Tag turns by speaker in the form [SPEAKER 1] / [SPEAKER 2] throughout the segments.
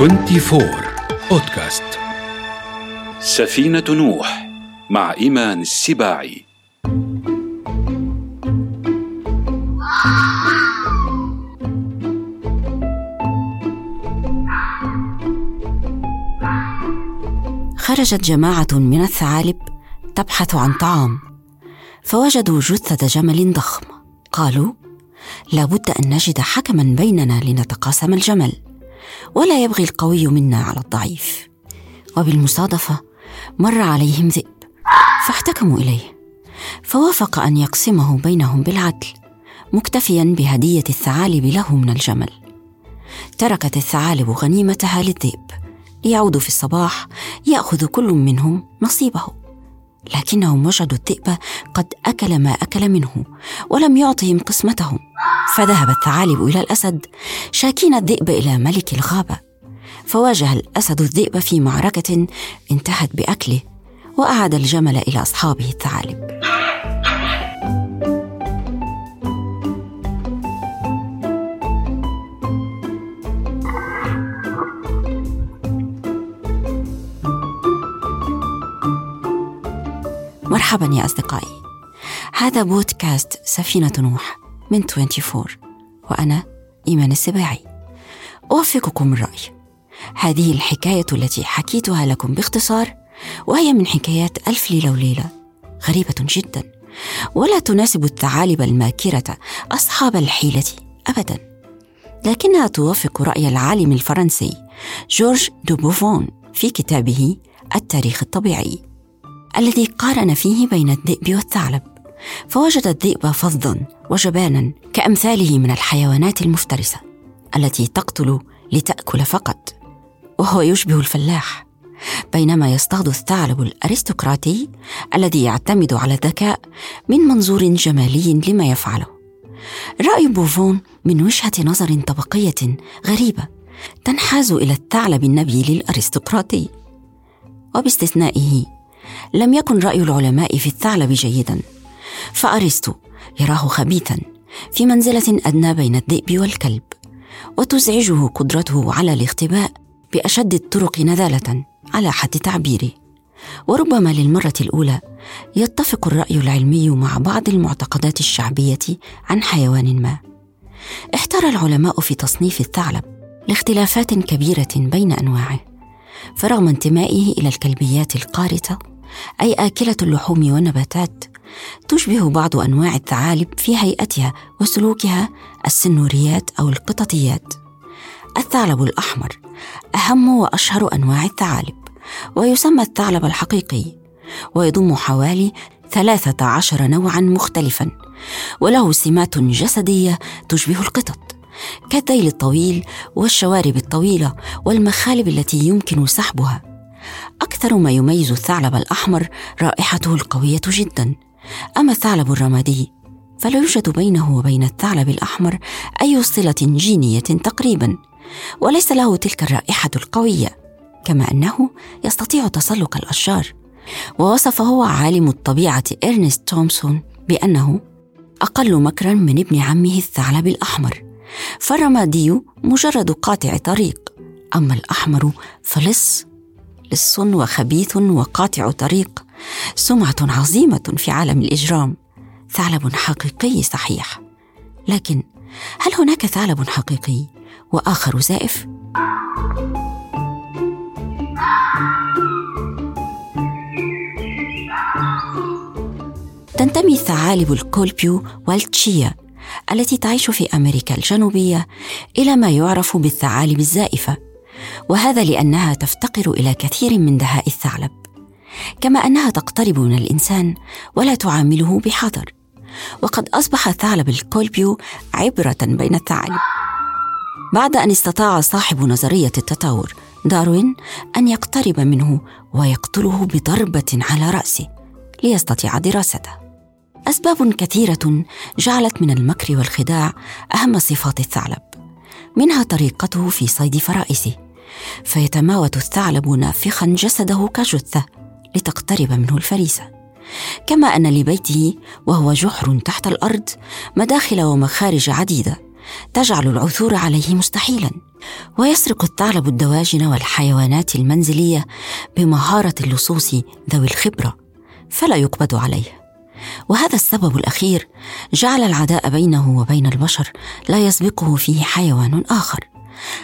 [SPEAKER 1] 24 بودكاست
[SPEAKER 2] سفينة نوح مع إيمان السباعي.
[SPEAKER 3] خرجت جماعة من الثعالب تبحث عن طعام فوجدوا جثة جمل ضخم. قالوا لابد أن نجد حكما بيننا لنتقاسم الجمل. ولا يبغي القوي منا على الضعيف. وبالمصادفة مر عليهم ذئب فاحتكموا إليه فوافق أن يقسمه بينهم بالعدل مكتفيا بهدية الثعالب له من الجمل. تركت الثعالب غنيمتها للذئب ليعودوا في الصباح يأخذ كل منهم نصيبه. لكنهم وجدوا الذئب قد أكل ما أكل منه ولم يعطهم قسمتهم فذهب الثعالب إلى الأسد شاكين الذئب إلى ملك الغابة. فواجه الأسد الذئب في معركة انتهت بأكله وأعاد الجمل إلى أصحابه الثعالب. مرحبا يا أصدقائي. هذا بودكاست سفينة نوح من 24 وأنا إيمان السباعي. أوفقكم الرأي. هذه الحكاية التي حكيتها لكم باختصار وهي من حكايات ألف ليلة وليلة. غريبة جدا. ولا تناسب الثعالب الماكرة أصحاب الحيلة أبدا. لكنها توافق رأي العالم الفرنسي جورج دوبوفون في كتابه التاريخ الطبيعي. الذي قارن فيه بين الذئب والثعلب. فوجد الذئب فظا وجبانا كأمثاله من الحيوانات المفترسة التي تقتل لتأكل فقط وهو يشبه الفلاح. بينما يصطاد الثعلب الأرستقراطي الذي يعتمد على الذكاء من منظور جمالي لما يفعله. رأي بوفون من وجهة نظر طبقية غريبة تنحاز إلى الثعلب النبيل الارستقراطي وباستثنائه لم يكن رأي العلماء في الثعلب جيدا. فأرسطو يراه خبيثا في منزلة أدنى بين الذئب والكلب وتزعجه قدرته على الاختباء بأشد الطرق نذالة على حد تعبيره. وربما للمرة الأولى يتفق الرأي العلمي مع بعض المعتقدات الشعبية عن حيوان ما. احتار العلماء في تصنيف الثعلب لاختلافات كبيرة بين أنواعه فرغم انتمائه إلى الكلبيات القارطة أي آكلة اللحوم والنباتات. تشبه بعض أنواع الثعالب في هيئتها وسلوكها السنوريات أو القططيات. الثعلب الأحمر أهم وأشهر أنواع الثعالب ويسمى الثعلب الحقيقي ويضم حوالي ثلاثة عشر نوعا مختلفا وله سمات جسدية تشبه القطط كالذيل الطويل والشوارب الطويلة والمخالب التي يمكن سحبها. أكثر ما يميز الثعلب الأحمر رائحته القوية جدا. أما الثعلب الرمادي فلا يوجد بينه وبين الثعلب الأحمر أي صلة جينية تقريبا وليس له تلك الرائحة القوية كما أنه يستطيع تسلق الأشجار. ووصفه عالم الطبيعة إرنست تومسون بأنه أقل مكرا من ابن عمه الثعلب الأحمر. فالرمادي مجرد قاطع طريق أما الأحمر فلص لص وخبيث وقاطع طريق سمعة عظيمة في عالم الإجرام ثعلب حقيقي صحيح لكن هل هناك ثعلب حقيقي وآخر زائف؟ تنتمي الثعالب الكولبيو والتشيا التي تعيش في أمريكا الجنوبية إلى ما يعرف بالثعالب الزائفة وهذا لأنها تفتقر إلى كثير من دهاء الثعلب. كما أنها تقترب من الإنسان ولا تعامله بحذر. وقد أصبح ثعلب الكولبيو عبرة بين الثعالب. بعد أن استطاع صاحب نظرية التطور داروين أن يقترب منه ويقتله بضربة على رأسه ليستطيع دراسته. أسباب كثيرة جعلت من المكر والخداع أهم صفات الثعلب. منها طريقته في صيد فرائسه. فيتماوت الثعلب نافخا جسده كجثة لتقترب منه الفريسه كما أن لبيته وهو جحر تحت الأرض مداخل ومخارج عديدة تجعل العثور عليه مستحيلا. ويسرق الثعلب الدواجن والحيوانات المنزلية بمهارة اللصوص ذوي الخبرة فلا يقبض عليه. وهذا السبب الأخير جعل العداء بينه وبين البشر لا يسبقه فيه حيوان آخر.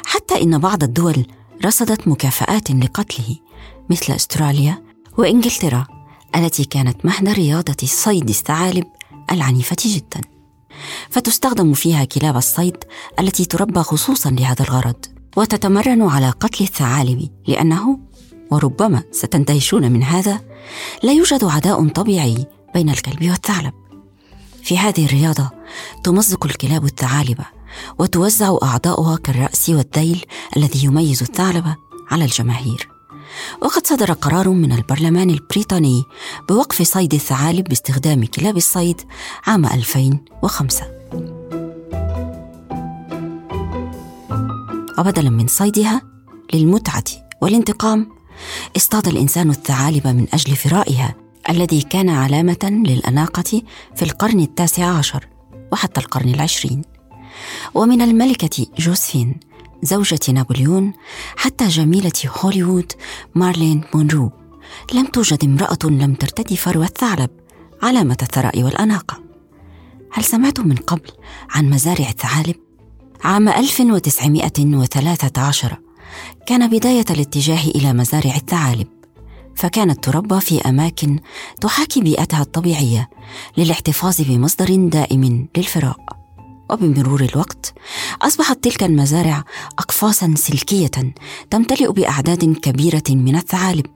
[SPEAKER 3] حتى إن بعض الدول رصدت مكافآت لقتله مثل أستراليا وإنجلترا التي كانت مهد رياضة صيد الثعالب العنيفة جدا. فتستخدم فيها كلاب الصيد التي تربى خصوصا لهذا الغرض وتتمرن على قتل الثعالب لأنه وربما ستندهشون من هذا لا يوجد عداء طبيعي بين الكلب والثعلب. في هذه الرياضة تمزق الكلاب الثعالب وتوزع أعضاؤها كالرأس والذيل الذي يميز الثعلب على الجماهير. وقد صدر قرار من البرلمان البريطاني بوقف صيد الثعالب باستخدام كلاب الصيد عام 2005 وبدلا من صيدها للمتعة والانتقام اصطاد الإنسان الثعالب من أجل فرائها الذي كان علامة للأناقة في القرن التاسع عشر وحتى القرن العشرين. ومن الملكة جوزفين زوجة نابليون حتى جميلة هوليوود مارلين مونرو. لم توجد امرأة لم ترتدي فرو الثعلب علامة الثراء والأناقة. هل سمعتم من قبل عن مزارع الثعالب؟ عام 1913 كان بداية الاتجاه إلى مزارع الثعالب فكانت تربى في أماكن تحاكي بيئتها الطبيعية للاحتفاظ بمصدر دائم للفراء وبمرور الوقت أصبحت تلك المزارع اقفاصا سلكية تمتلئ بأعداد كبيرة من الثعالب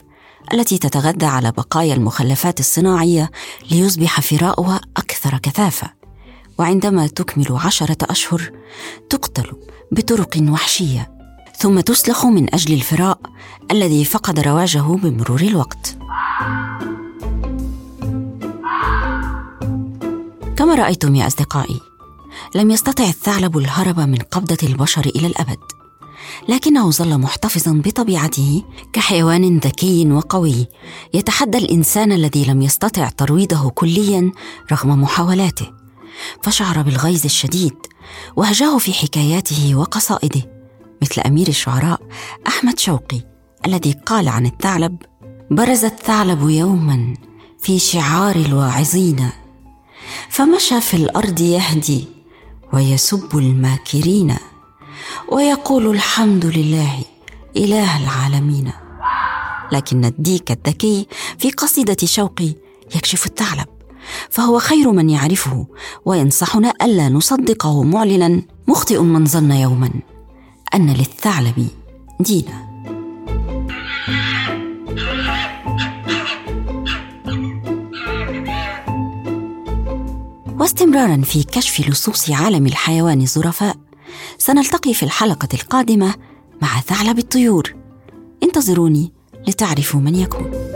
[SPEAKER 3] التي تتغذى على بقايا المخلفات الصناعية ليصبح فراؤها أكثر كثافة. وعندما تكمل عشرة أشهر تقتل بطرق وحشية ثم تسلخ من أجل الفراء الذي فقد رواجه بمرور الوقت. كما رأيتم يا أصدقائي لم يستطع الثعلب الهرب من قبضة البشر إلى الأبد. لكنه ظل محتفظا بطبيعته كحيوان ذكي وقوي يتحدى الإنسان الذي لم يستطع ترويضه كليا رغم محاولاته. فشعر بالغيظ الشديد وهجاه في حكاياته وقصائده مثل أمير الشعراء أحمد شوقي الذي قال عن الثعلب برز الثعلب يوما في شعار الواعظين فمشى في الأرض يهدي ويسب الماكرين ويقول الحمد لله إله العالمين. لكن الديك الذكي في قصيدة شوقي يكشف الثعلب فهو خير من يعرفه وينصحنا ألا نصدقه معلنا مخطئ من ظن يوما أن للثعلب دينا. واستمرارا في كشف لصوص عالم الحيوان الظرفاء سنلتقي في الحلقة القادمة مع ثعلب الطيور. انتظروني لتعرفوا من يكون.